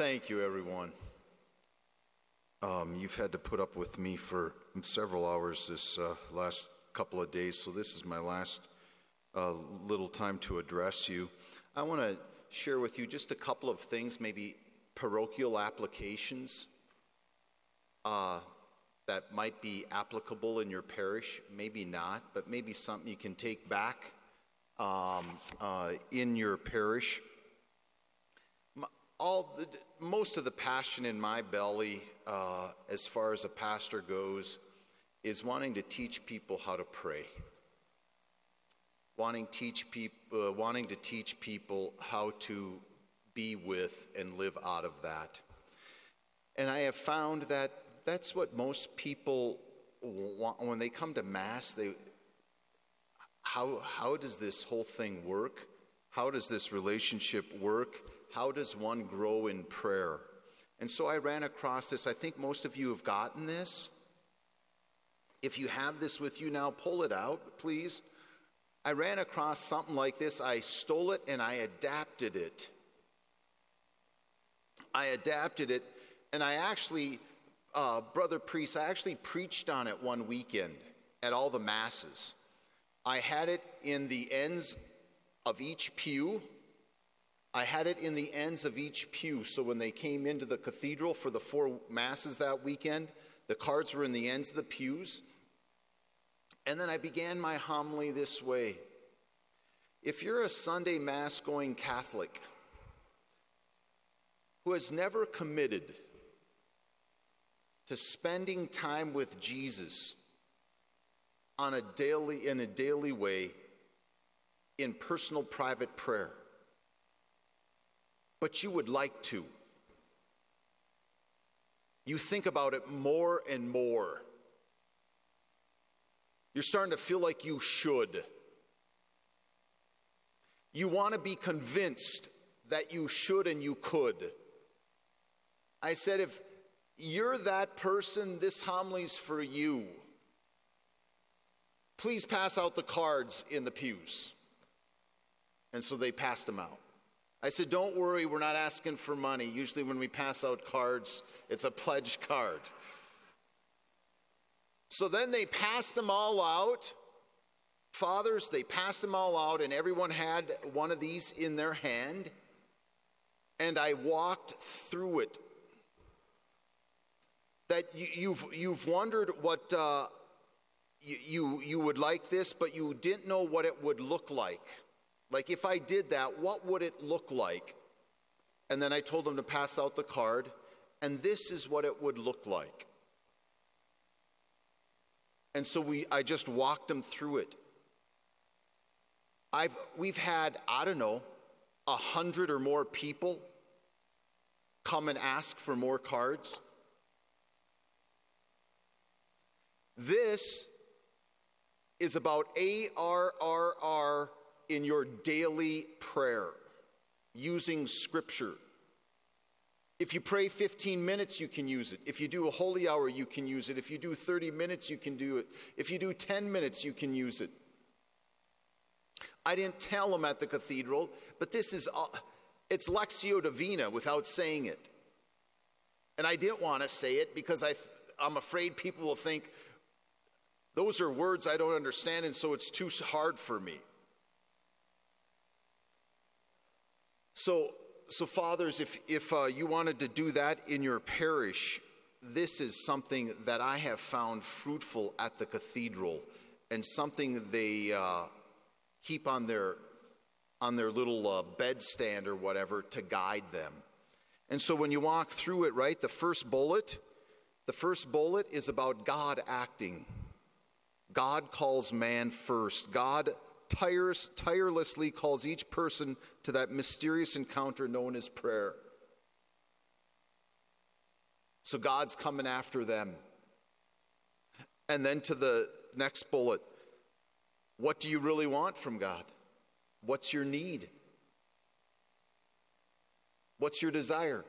Thank you, everyone. Um, you've had to put up with me for several hours this uh, last couple of days, so this is my last uh, little time to address you. I want to share with you just a couple of things, maybe parochial applications uh, that might be applicable in your parish, maybe not, but maybe something you can take back um, uh, in your parish. All the, most of the passion in my belly, uh, as far as a pastor goes, is wanting to teach people how to pray. Wanting, teach people, uh, wanting to teach people how to be with and live out of that. And I have found that that's what most people want when they come to Mass. They, how, how does this whole thing work? How does this relationship work? How does one grow in prayer? And so I ran across this. I think most of you have gotten this. If you have this with you now, pull it out, please. I ran across something like this. I stole it and I adapted it. I adapted it, and I actually, uh, Brother Priest, I actually preached on it one weekend at all the masses. I had it in the ends of each pew. I had it in the ends of each pew. So when they came into the cathedral for the four masses that weekend, the cards were in the ends of the pews. And then I began my homily this way If you're a Sunday Mass going Catholic who has never committed to spending time with Jesus on a daily, in a daily way in personal private prayer, but you would like to. You think about it more and more. You're starting to feel like you should. You want to be convinced that you should and you could. I said, if you're that person, this homily's for you. Please pass out the cards in the pews. And so they passed them out. I said, Don't worry, we're not asking for money. Usually, when we pass out cards, it's a pledge card. So then they passed them all out. Fathers, they passed them all out, and everyone had one of these in their hand. And I walked through it. That you, have you've, you've wondered what uh, you, you, you would like this, but you didn't know what it would look like. Like, if I did that, what would it look like? And then I told them to pass out the card, and this is what it would look like. And so we, I just walked them through it. I've, we've had, I don't know, a hundred or more people come and ask for more cards. This is about ARRR in your daily prayer using scripture. If you pray 15 minutes, you can use it. If you do a holy hour, you can use it. If you do 30 minutes, you can do it. If you do 10 minutes, you can use it. I didn't tell them at the cathedral, but this is, uh, it's Lectio Divina without saying it. And I didn't want to say it because I, I'm afraid people will think those are words I don't understand, and so it's too hard for me. So, so, fathers, if, if uh, you wanted to do that in your parish, this is something that I have found fruitful at the cathedral and something they uh, keep on their, on their little uh, bedstand or whatever to guide them. And so when you walk through it, right, the first bullet, the first bullet is about God acting. God calls man first. God tires, tirelessly calls each person to that mysterious encounter known as prayer. So God's coming after them. And then to the next bullet what do you really want from God? What's your need? What's your desire?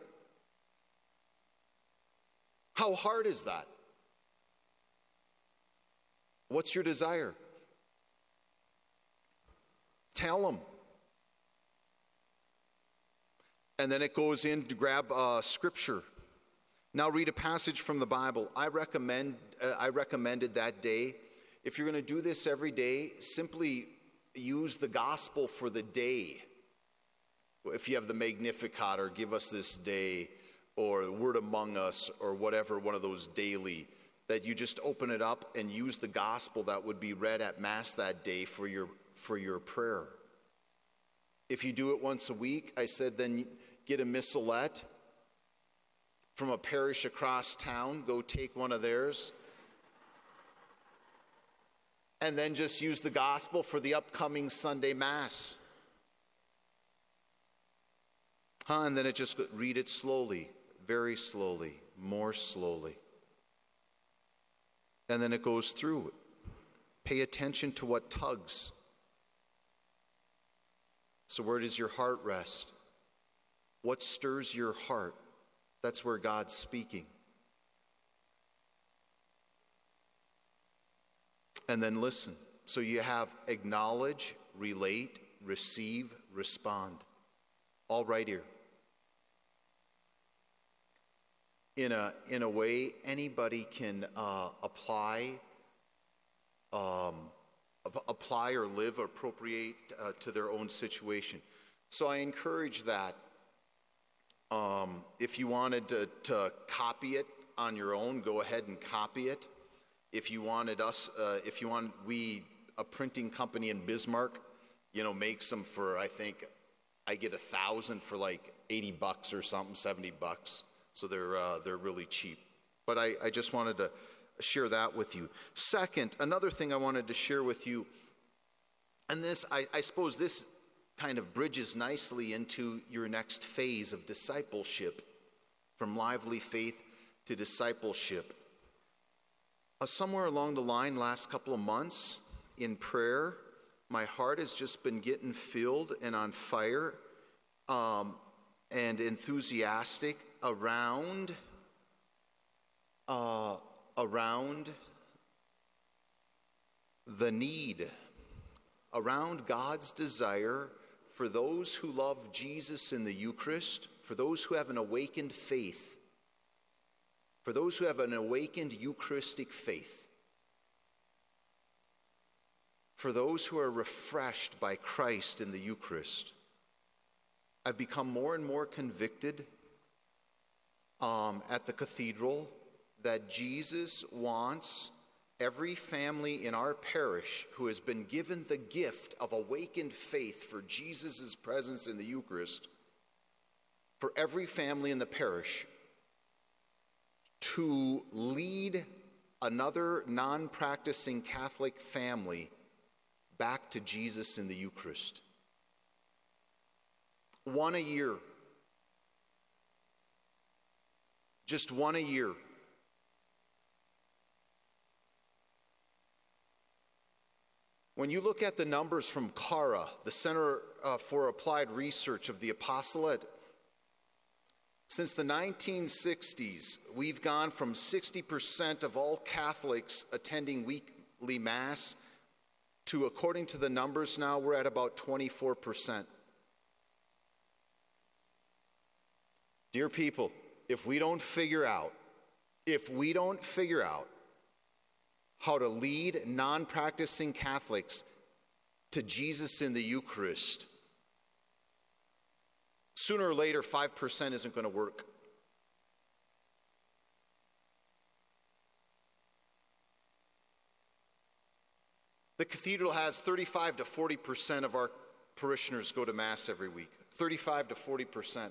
How hard is that? What's your desire? Tell them. And then it goes in to grab uh, scripture. Now read a passage from the Bible. I recommend uh, I recommended that day. If you're going to do this every day, simply use the gospel for the day. If you have the Magnificat or give us this day or the word among us or whatever one of those daily that you just open it up and use the gospel that would be read at mass that day for your for your prayer. If you do it once a week, I said then get a missalette from a parish across town, go take one of theirs. And then just use the gospel for the upcoming Sunday Mass. Huh? And then it just read it slowly, very slowly, more slowly. And then it goes through. Pay attention to what tugs. So, where does your heart rest? What stirs your heart? That's where God's speaking. And then listen. So you have acknowledge, relate, receive, respond. All right here. In a, in a way, anybody can uh, apply, um, apply or live, appropriate uh, to their own situation. So I encourage that um, if you wanted to, to, copy it on your own, go ahead and copy it. If you wanted us, uh, if you want, we, a printing company in Bismarck, you know, makes them for, I think, I get a thousand for like 80 bucks or something, 70 bucks. So they're, uh, they're really cheap. But I, I just wanted to share that with you. Second, another thing I wanted to share with you, and this, I, I suppose this kind of bridges nicely into your next phase of discipleship from lively faith to discipleship. Uh, somewhere along the line, last couple of months in prayer, my heart has just been getting filled and on fire um, and enthusiastic around uh, around the need, around God's desire for those who love Jesus in the Eucharist, for those who have an awakened faith, for those who have an awakened Eucharistic faith, for those who are refreshed by Christ in the Eucharist, I've become more and more convicted um, at the cathedral that Jesus wants every family in our parish who has been given the gift of awakened faith for Jesus' presence in the Eucharist, for every family in the parish to lead another non practicing Catholic family back to Jesus in the Eucharist. One a year. Just one a year. When you look at the numbers from CARA, the Center uh, for Applied Research of the Apostolate, since the 1960s, we've gone from 60% of all Catholics attending weekly Mass to, according to the numbers now, we're at about 24%. Dear people, if we don't figure out, if we don't figure out how to lead non practicing Catholics to Jesus in the Eucharist. Sooner or later, 5% isn't going to work. The cathedral has 35 to 40% of our parishioners go to Mass every week. 35 to 40%.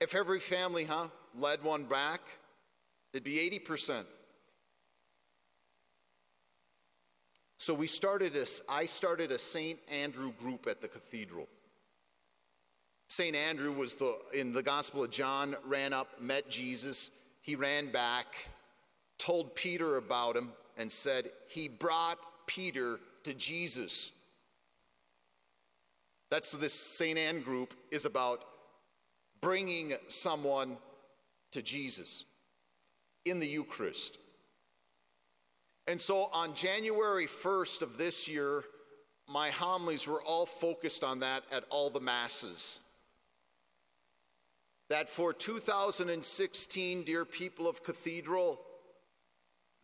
If every family, huh, led one back, It'd be 80%. So we started a, I started a St. Andrew group at the cathedral. St. Andrew was the, in the Gospel of John, ran up, met Jesus. He ran back, told Peter about him, and said, He brought Peter to Jesus. That's this St. Anne group is about bringing someone to Jesus in the Eucharist. And so on January 1st of this year, my homilies were all focused on that at all the masses. That for 2016, dear people of Cathedral,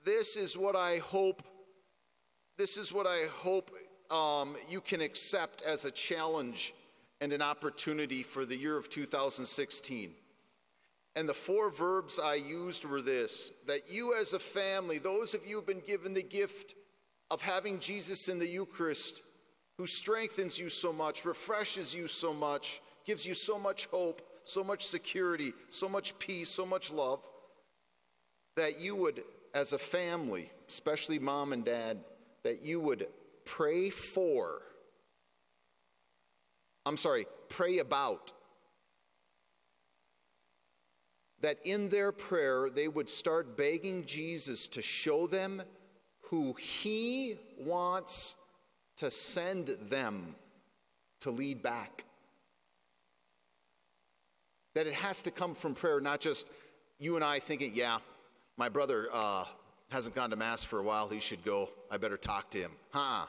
this is what I hope. This is what I hope um, you can accept as a challenge and an opportunity for the year of 2016. And the four verbs I used were this that you as a family, those of you who have been given the gift of having Jesus in the Eucharist, who strengthens you so much, refreshes you so much, gives you so much hope, so much security, so much peace, so much love, that you would, as a family, especially mom and dad, that you would pray for, I'm sorry, pray about, that in their prayer they would start begging Jesus to show them who he wants to send them to lead back. That it has to come from prayer, not just you and I thinking, yeah, my brother uh, hasn't gone to Mass for a while, he should go. I better talk to him. Huh?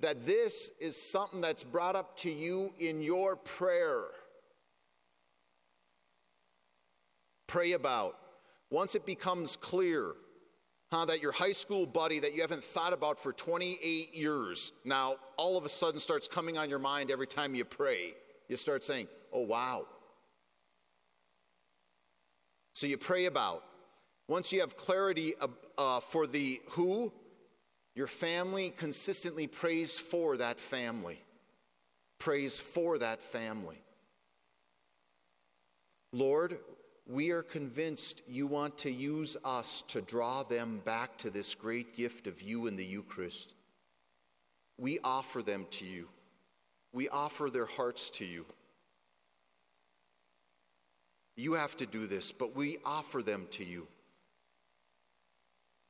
That this is something that's brought up to you in your prayer. Pray about. Once it becomes clear huh, that your high school buddy that you haven't thought about for 28 years now all of a sudden starts coming on your mind every time you pray. You start saying, oh, wow. So you pray about. Once you have clarity uh, for the who, your family consistently prays for that family. Prays for that family. Lord, we are convinced you want to use us to draw them back to this great gift of you in the Eucharist. We offer them to you. We offer their hearts to you. You have to do this, but we offer them to you.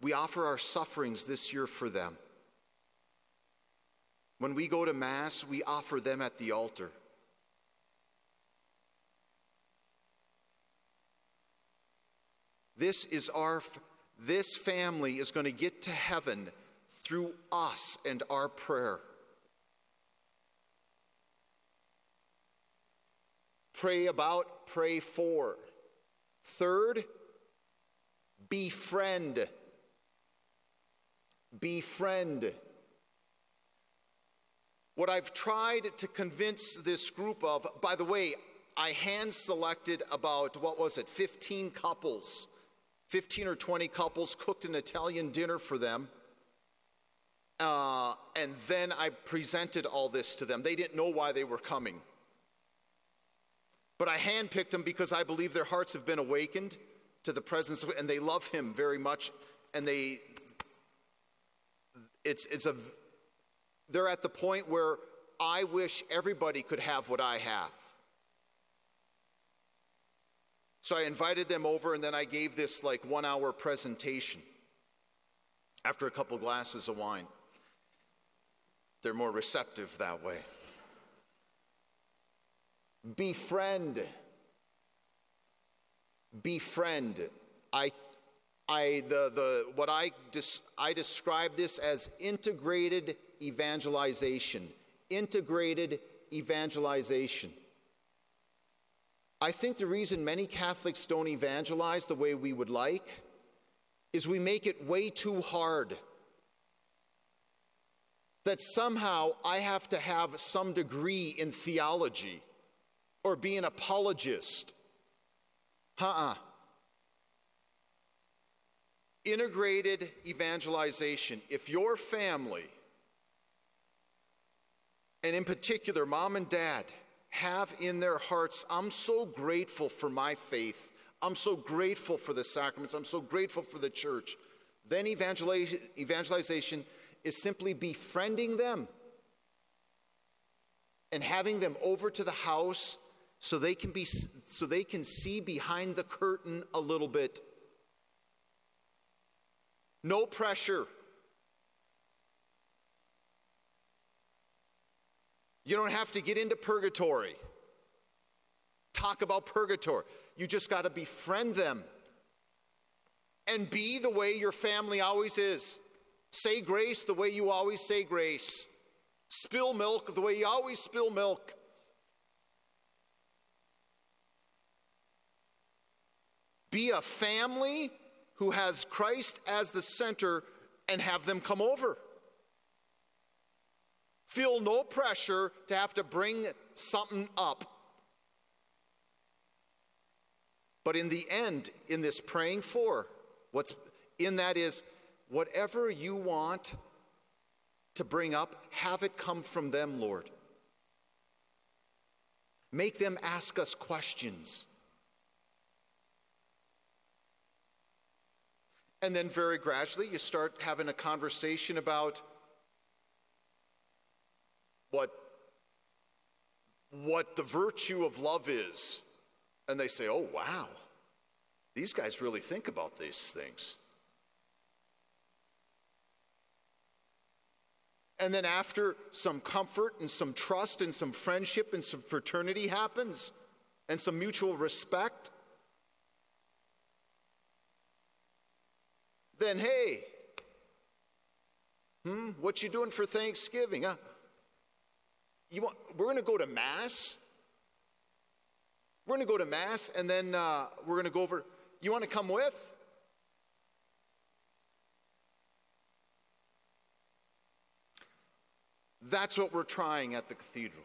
We offer our sufferings this year for them. When we go to Mass, we offer them at the altar. This is our this family is going to get to heaven through us and our prayer. Pray about, pray for. Third, befriend. Befriend. What I've tried to convince this group of, by the way, I hand selected about, what was it, 15 couples 15 or 20 couples, cooked an Italian dinner for them. Uh, and then I presented all this to them. They didn't know why they were coming. But I handpicked them because I believe their hearts have been awakened to the presence of, and they love Him very much. And they, it's, it's a, they're at the point where I wish everybody could have what I have. So I invited them over, and then I gave this like one hour presentation after a couple glasses of wine. They're more receptive that way. Befriend. Befriend. I, I, the, the, what I, dis, I describe this as integrated evangelization. Integrated evangelization. I think the reason many Catholics don't evangelize the way we would like is we make it way too hard. That somehow I have to have some degree in theology or be an apologist. Uh uh-uh. uh. Integrated evangelization. If your family, and in particular, mom and dad, have in their hearts, I'm so grateful for my faith. I'm so grateful for the sacraments. I'm so grateful for the church. Then evangelization is simply befriending them and having them over to the house so they can be so they can see behind the curtain a little bit. No pressure. You don't have to get into purgatory. Talk about purgatory. You just got to befriend them and be the way your family always is Say grace the way you always say grace. Spill milk the way you always spill milk. Be a family who has Christ as the center and have them come over. Feel no pressure to have to bring something up. But in the end, in this praying for, what's in that is whatever you want to bring up, have it come from them, Lord. Make them ask us questions. And then, very gradually, you start having a conversation about what, what the virtue of love is. And they say, oh, wow, these guys really think about these things. And then, after some comfort and some trust and some friendship and some fraternity happens, and some mutual respect, then hey, hmm, what you doing for Thanksgiving? Huh? You want, we're going to go to Mass. We're going to go to Mass, and then uh, we're going to go over. You want to come with? That's what we're trying at the cathedral.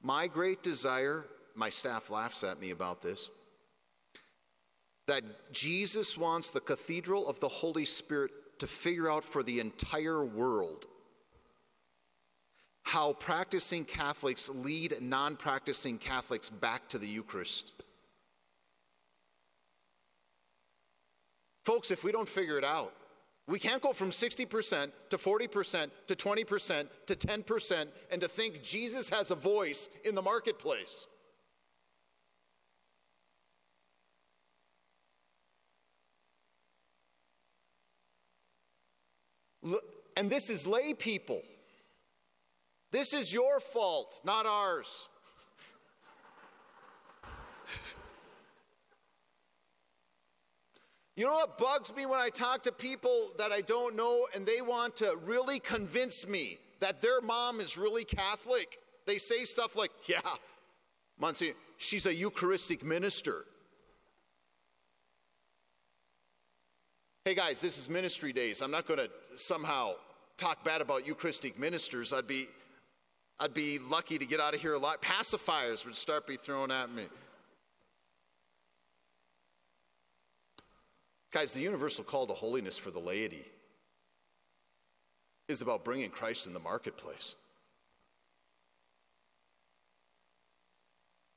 My great desire, my staff laughs at me about this, that Jesus wants the cathedral of the Holy Spirit to figure out for the entire world how practicing Catholics lead non practicing Catholics back to the Eucharist. Folks, if we don't figure it out, we can't go from 60% to 40% to 20% to 10% and to think Jesus has a voice in the marketplace. And this is lay people. This is your fault, not ours. You know what bugs me when I talk to people that I don't know and they want to really convince me that their mom is really Catholic? They say stuff like, yeah, Monsignor, she's a Eucharistic minister. Hey guys, this is ministry days. I'm not going to somehow talk bad about Eucharistic ministers. I'd be, I'd be lucky to get out of here a lot. Pacifiers would start be thrown at me. Guys, the universal call to holiness for the laity is about bringing Christ in the marketplace.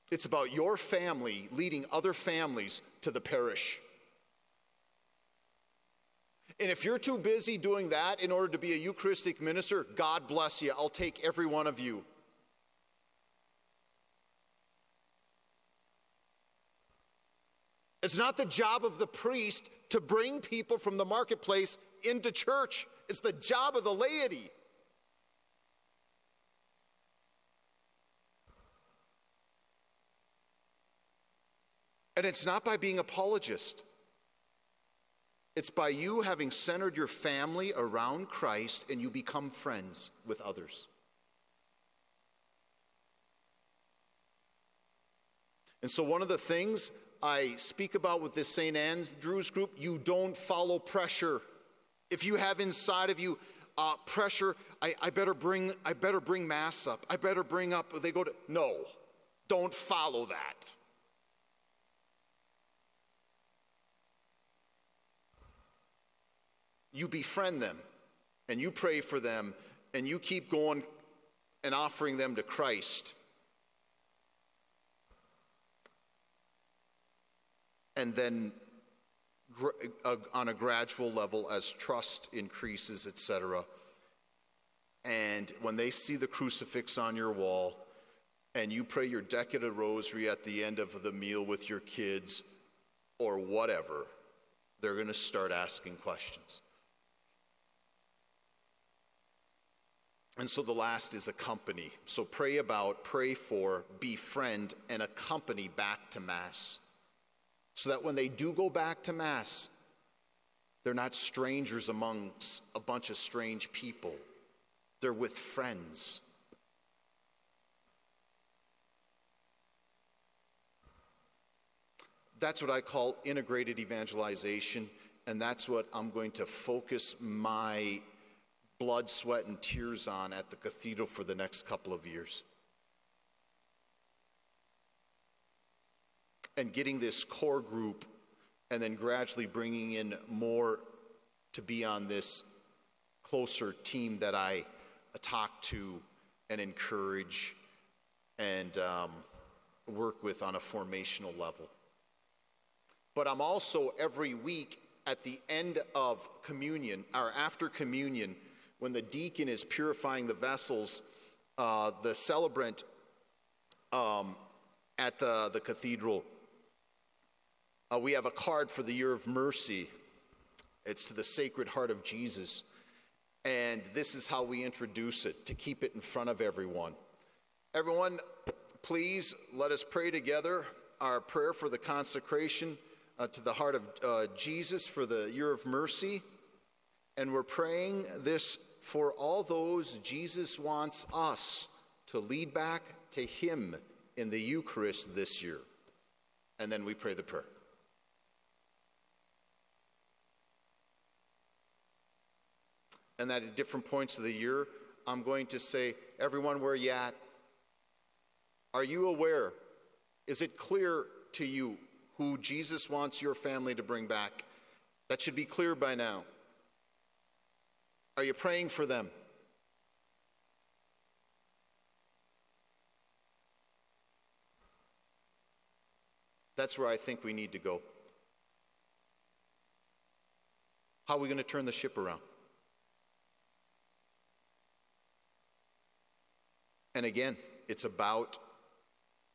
It's about your family leading other families to the parish. And if you're too busy doing that in order to be a Eucharistic minister, God bless you. I'll take every one of you. It's not the job of the priest to bring people from the marketplace into church, it's the job of the laity. And it's not by being apologist. It's by you having centered your family around Christ and you become friends with others. And so, one of the things I speak about with this St. Andrew's group, you don't follow pressure. If you have inside of you uh, pressure, I, I, better bring, I better bring mass up. I better bring up, they go to, no, don't follow that. You befriend them and you pray for them and you keep going and offering them to Christ. And then uh, on a gradual level as trust increases, etc. And when they see the crucifix on your wall and you pray your decade rosary at the end of the meal with your kids or whatever, they're going to start asking questions. And so the last is accompany. So pray about, pray for, befriend, and accompany back to Mass. So that when they do go back to Mass, They're not strangers amongst a bunch of strange people, they're with friends. That's what I call integrated evangelization, and that's what I'm going to focus my blood, sweat, and tears on at the cathedral for the next couple of years. And getting this core group and then gradually bringing in more to be on this closer team that I talk to and encourage and um, work with on a formational level. But I'm also every week at the end of communion or after communion, when the deacon is purifying the vessels, uh, the celebrant um, at the, the cathedral, uh, we have a card for the year of mercy. It's to the Sacred Heart of Jesus. And this is how we introduce it to keep it in front of everyone. Everyone, please let us pray together our prayer for the consecration uh, to the heart of uh, Jesus for the year of mercy. And we're praying this for all those Jesus wants us to lead back to Him in the Eucharist this year. And then we pray the prayer. And that at different points of the year, I'm going to say, everyone, where you at? Are you aware? Is it clear to you who Jesus wants your family to bring back. That should be clear by now. Are you praying for them? That's where I think we need to go. How are we going to turn the ship around? And again, it's about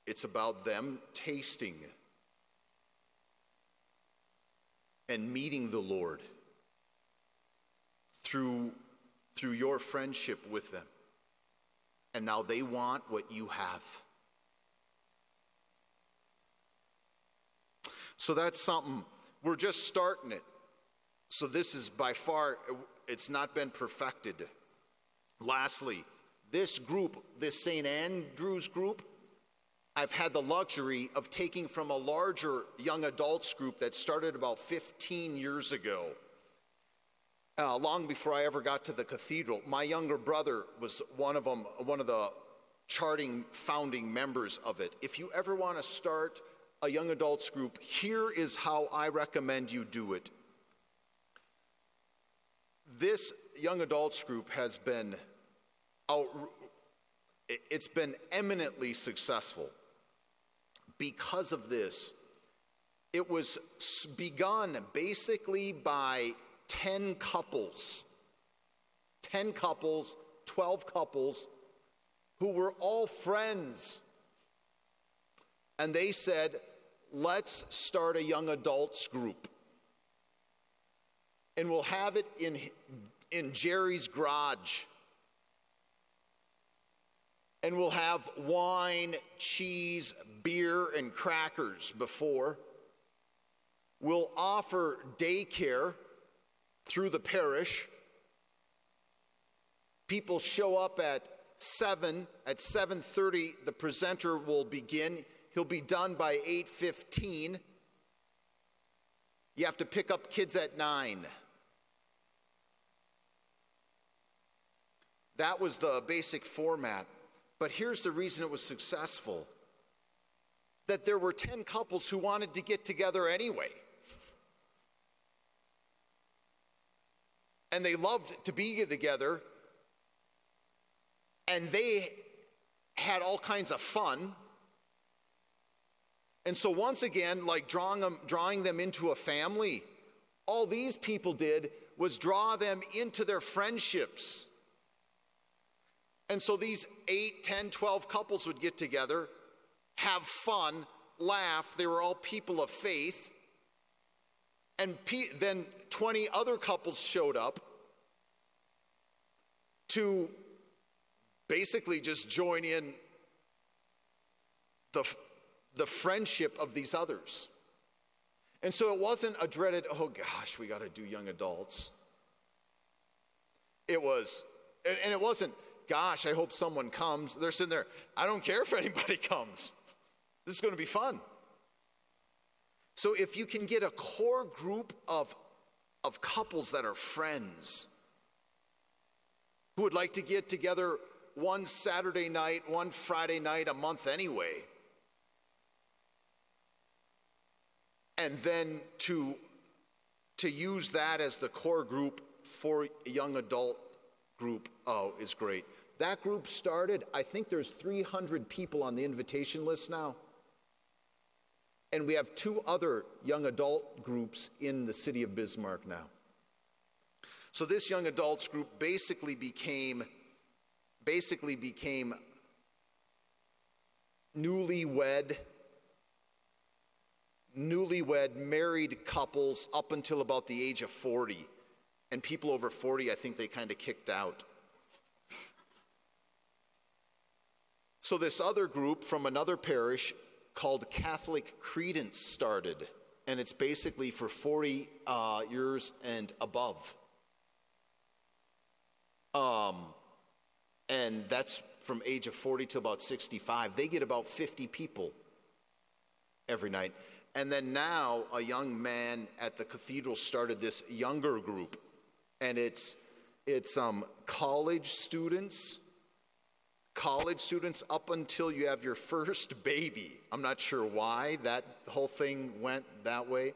it's about them tasting and meeting the Lord through, through your friendship with them. And now they want what you have. So that's something, we're just starting it. So this is by far, it's not been perfected. Lastly, this group, this St. Andrew's group, I've had the luxury of taking from a larger young adults group that started about 15 years ago, uh, long before I ever got to the cathedral. My younger brother was one of them, one of the charting founding members of it. If you ever want to start a young adults group, here is how I recommend you do it. This young adults group has been out, it's been eminently successful because of this. It was begun basically by 10 couples, 10 couples, 12 couples who were all friends. And they said, let's start a young adults group. And we'll have it in, in Jerry's garage and we'll have wine, cheese, beer, and crackers before. We'll offer daycare through the parish. People show up at 7 at 7:30 the presenter will begin. He'll be done by 8:15 you have to pick up kids at 9 that was the basic format. But here's the reason it was successful. That there were 10 couples who wanted to get together anyway. And they loved to be together. And they had all kinds of fun. And so, once again, like drawing them, drawing them into a family, all these people did was draw them into their friendships. And so these 8, 10, 12 couples would get together, have fun, laugh. They were all people of faith. And pe- then 20 other couples showed up to basically just join in the, the friendship of these others. And so it wasn't a dreaded, oh gosh, we got to do young adults. It was, and it wasn't, gosh, I hope someone comes. They're sitting there, I don't care if anybody comes. This is going to be fun. So if you can get a core group of, of couples that are friends who would like to get together one Saturday night, one Friday night a month anyway, and then to, to use that as the core group for a young adult group, oh, is great. That group started, I think there's 300 people on the invitation list now. And we have two other young adult groups in the city of Bismarck now. So this young adults group basically became basically became newlywed newlywed married couples up until about the age of 40. And people over 40, I think they kind of kicked out. so, this other group from another parish called Catholic Credence started. And it's basically for 40 uh, years and above. Um, and that's from age of 40 to about 65. They get about 50 people every night. And then now a young man at the cathedral started this younger group, and it's it's um, college students, college students up until you have your first baby. I'm not sure why that whole thing went that way,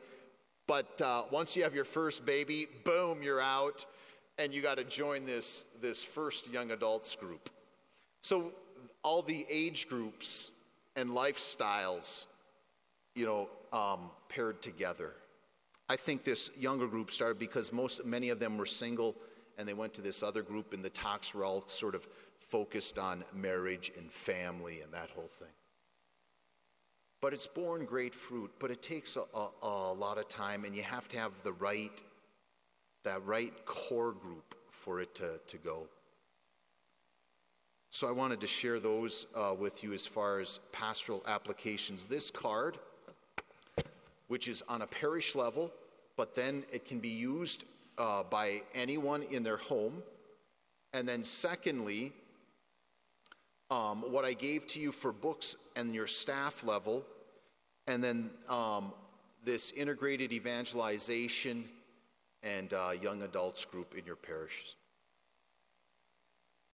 but uh, once you have your first baby, boom, you're out, and you got to join this this first young adults group. So all the age groups and lifestyles, you know, um, paired together. I think this younger group started because most, many of them were single and they went to this other group, and the talks were all sort of focused on marriage and family and that whole thing. But it's borne great fruit, but it takes a, a, a lot of time, and you have to have the right, that right core group for it to, to go. So I wanted to share those uh, with you as far as pastoral applications. This card which is on a parish level, but then it can be used uh, by anyone in their home. And then, secondly, um, what I gave to you for books and your staff level, and then um, this integrated evangelization and uh, young adults group in your parishes.